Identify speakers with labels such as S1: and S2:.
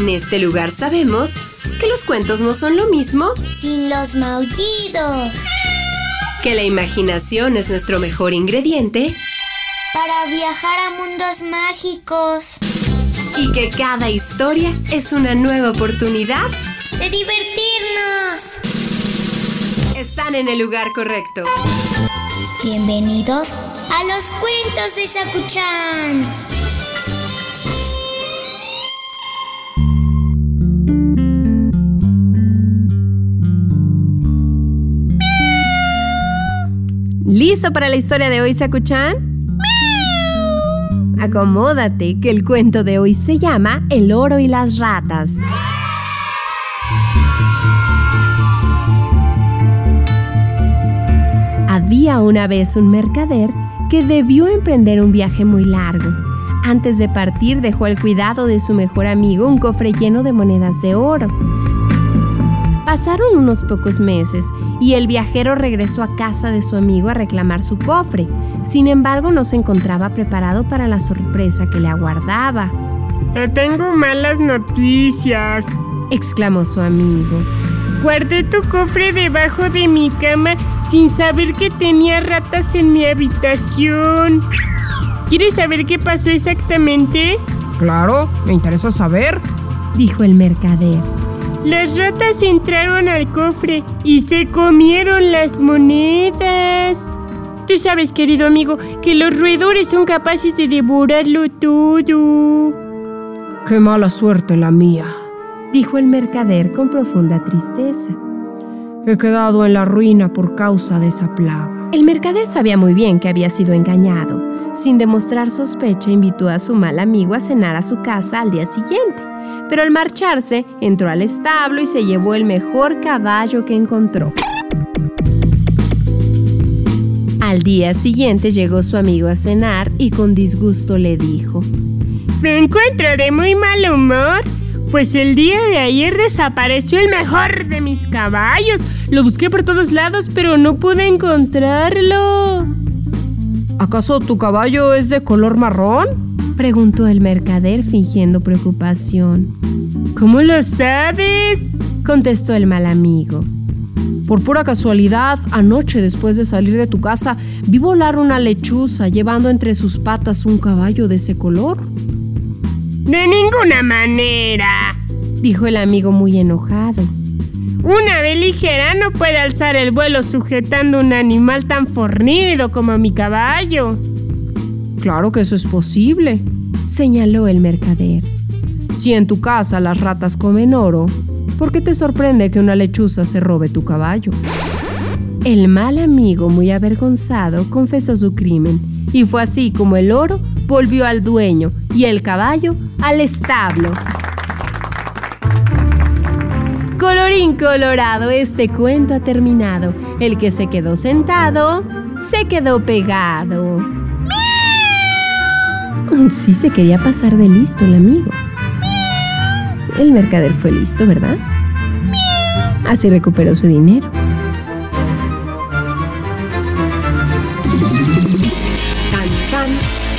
S1: En este lugar sabemos que los cuentos no son lo mismo
S2: sin los maullidos.
S1: Que la imaginación es nuestro mejor ingrediente
S2: para viajar a mundos mágicos.
S1: Y que cada historia es una nueva oportunidad
S2: de divertirnos.
S1: Están en el lugar correcto.
S2: Bienvenidos a los cuentos de Sakuchan.
S1: ¿Listo para la historia de hoy, Sakuchan? Acomódate, que el cuento de hoy se llama El oro y las ratas. Había una vez un mercader que debió emprender un viaje muy largo. Antes de partir dejó al cuidado de su mejor amigo un cofre lleno de monedas de oro. Pasaron unos pocos meses y el viajero regresó a casa de su amigo a reclamar su cofre. Sin embargo, no se encontraba preparado para la sorpresa que le aguardaba.
S3: Te tengo malas noticias,
S1: exclamó su amigo.
S3: Guardé tu cofre debajo de mi cama sin saber que tenía ratas en mi habitación. ¿Quieres saber qué pasó exactamente?
S4: Claro, me interesa saber,
S1: dijo el mercader.
S3: Las ratas entraron al cofre y se comieron las monedas. Tú sabes, querido amigo, que los roedores son capaces de devorarlo todo.
S4: Qué mala suerte la mía,
S1: dijo el mercader con profunda tristeza.
S4: He quedado en la ruina por causa de esa plaga.
S1: El mercader sabía muy bien que había sido engañado. Sin demostrar sospecha, invitó a su mal amigo a cenar a su casa al día siguiente pero al marcharse entró al establo y se llevó el mejor caballo que encontró. Al día siguiente llegó su amigo a cenar y con disgusto le dijo,
S3: Me encuentro de muy mal humor, pues el día de ayer desapareció el mejor de mis caballos. Lo busqué por todos lados, pero no pude encontrarlo.
S4: ¿Acaso tu caballo es de color marrón?
S1: Preguntó el mercader fingiendo preocupación.
S3: ¿Cómo lo sabes?
S1: Contestó el mal amigo.
S4: Por pura casualidad, anoche después de salir de tu casa, vi volar una lechuza llevando entre sus patas un caballo de ese color.
S3: De ninguna manera,
S1: dijo el amigo muy enojado.
S3: Una ave ligera no puede alzar el vuelo sujetando un animal tan fornido como mi caballo.
S4: Claro que eso es posible,
S1: señaló el mercader.
S4: Si en tu casa las ratas comen oro, ¿por qué te sorprende que una lechuza se robe tu caballo?
S1: El mal amigo, muy avergonzado, confesó su crimen, y fue así como el oro volvió al dueño y el caballo al establo. Colorín colorado, este cuento ha terminado. El que se quedó sentado, se quedó pegado. ¡Miau! Sí se quería pasar de listo el amigo. ¡Miau! El mercader fue listo, ¿verdad? ¡Miau! Así recuperó su dinero. Can, can.